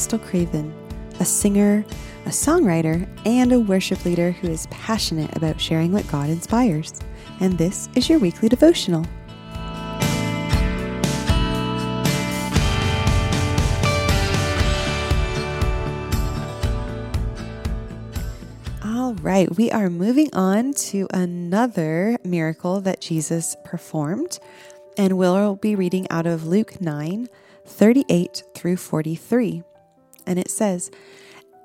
Krystal Craven, a singer, a songwriter, and a worship leader who is passionate about sharing what God inspires. And this is your weekly devotional. All right, we are moving on to another miracle that Jesus performed, and we'll be reading out of Luke 9 38 through 43. And it says,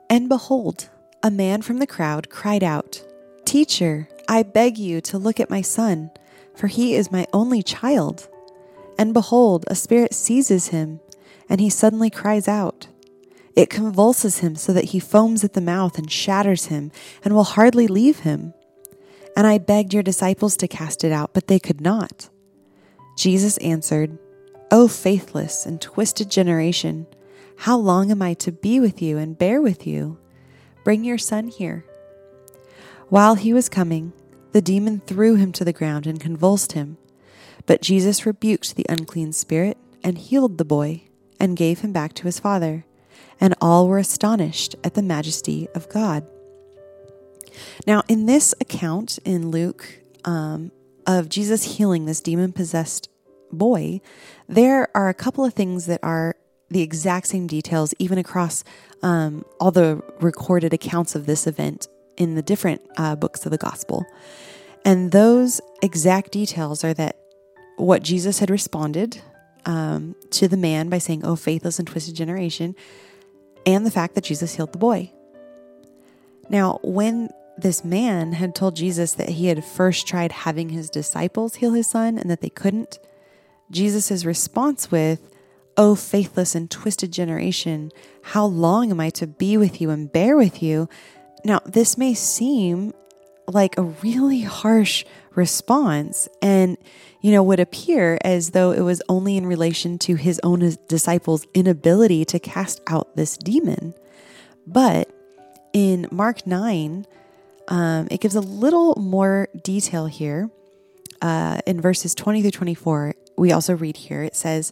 And behold, a man from the crowd cried out, Teacher, I beg you to look at my son, for he is my only child. And behold, a spirit seizes him, and he suddenly cries out. It convulses him so that he foams at the mouth and shatters him, and will hardly leave him. And I begged your disciples to cast it out, but they could not. Jesus answered, O faithless and twisted generation, how long am I to be with you and bear with you? Bring your son here. While he was coming, the demon threw him to the ground and convulsed him. But Jesus rebuked the unclean spirit and healed the boy and gave him back to his father. And all were astonished at the majesty of God. Now, in this account in Luke um, of Jesus healing this demon possessed boy, there are a couple of things that are the exact same details, even across um, all the recorded accounts of this event in the different uh, books of the gospel. And those exact details are that what Jesus had responded um, to the man by saying, Oh, faithless and twisted generation, and the fact that Jesus healed the boy. Now, when this man had told Jesus that he had first tried having his disciples heal his son and that they couldn't, Jesus' response with, O faithless and twisted generation, how long am I to be with you and bear with you? Now, this may seem like a really harsh response and, you know, would appear as though it was only in relation to his own disciples' inability to cast out this demon. But in Mark 9, um, it gives a little more detail here. Uh, in verses 20 through 24, we also read here it says,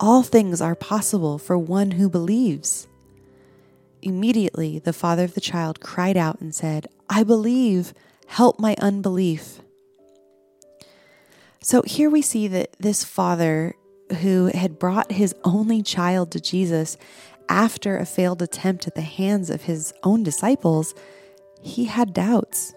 all things are possible for one who believes. Immediately, the father of the child cried out and said, I believe, help my unbelief. So here we see that this father who had brought his only child to Jesus after a failed attempt at the hands of his own disciples, he had doubts.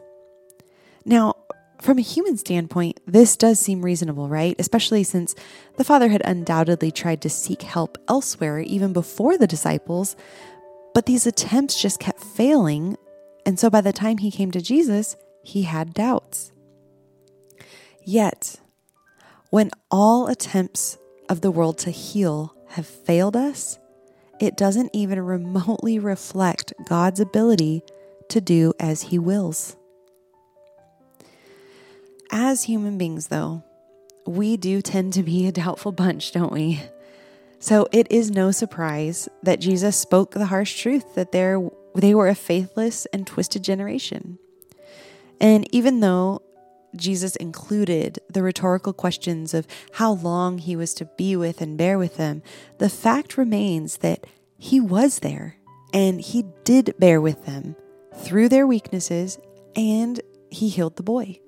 Now, from a human standpoint, this does seem reasonable, right? Especially since the Father had undoubtedly tried to seek help elsewhere even before the disciples, but these attempts just kept failing. And so by the time he came to Jesus, he had doubts. Yet, when all attempts of the world to heal have failed us, it doesn't even remotely reflect God's ability to do as he wills. As human beings, though, we do tend to be a doubtful bunch, don't we? So it is no surprise that Jesus spoke the harsh truth that they were a faithless and twisted generation. And even though Jesus included the rhetorical questions of how long he was to be with and bear with them, the fact remains that he was there and he did bear with them through their weaknesses and he healed the boy.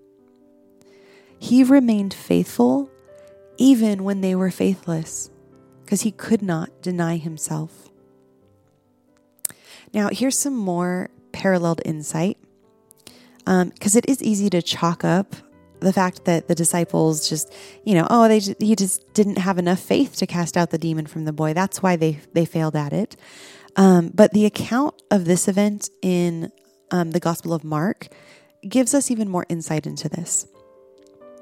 He remained faithful even when they were faithless because he could not deny himself. Now, here's some more paralleled insight because um, it is easy to chalk up the fact that the disciples just, you know, oh, they just, he just didn't have enough faith to cast out the demon from the boy. That's why they they failed at it. Um, but the account of this event in um, the Gospel of Mark gives us even more insight into this.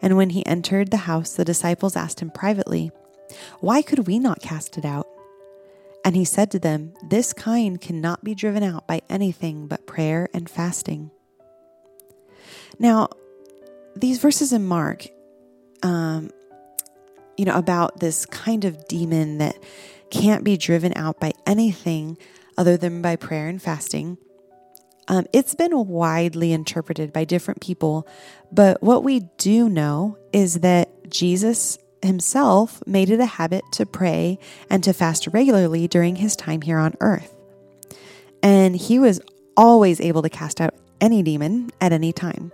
And when he entered the house, the disciples asked him privately, Why could we not cast it out? And he said to them, This kind cannot be driven out by anything but prayer and fasting. Now, these verses in Mark, um, you know, about this kind of demon that can't be driven out by anything other than by prayer and fasting. Um, it's been widely interpreted by different people, but what we do know is that Jesus himself made it a habit to pray and to fast regularly during his time here on earth. And he was always able to cast out any demon at any time.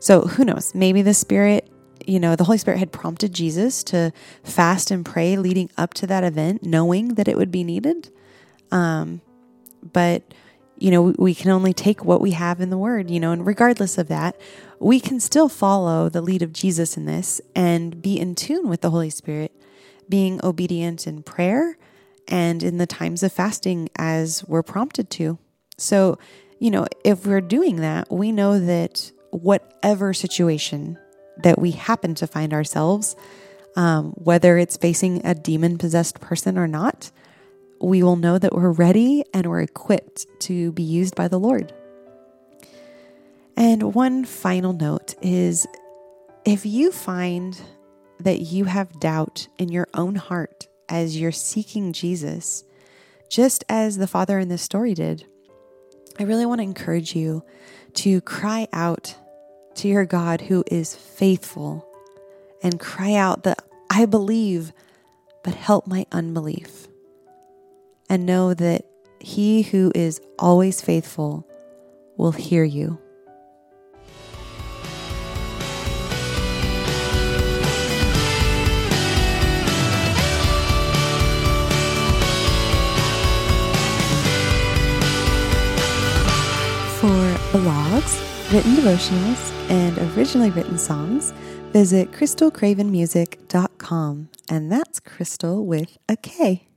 So who knows? Maybe the Spirit, you know, the Holy Spirit had prompted Jesus to fast and pray leading up to that event, knowing that it would be needed. Um, but you know, we can only take what we have in the Word, you know, and regardless of that, we can still follow the lead of Jesus in this and be in tune with the Holy Spirit, being obedient in prayer and in the times of fasting as we're prompted to. So, you know, if we're doing that, we know that whatever situation that we happen to find ourselves, um, whether it's facing a demon possessed person or not, we will know that we're ready and we're equipped to be used by the Lord. And one final note is if you find that you have doubt in your own heart as you're seeking Jesus, just as the father in this story did, I really want to encourage you to cry out to your God who is faithful and cry out that I believe, but help my unbelief and know that He who is always faithful will hear you. For blogs, written devotionals, and originally written songs, visit krystalcravenmusic.com. And that's Krystal with a K.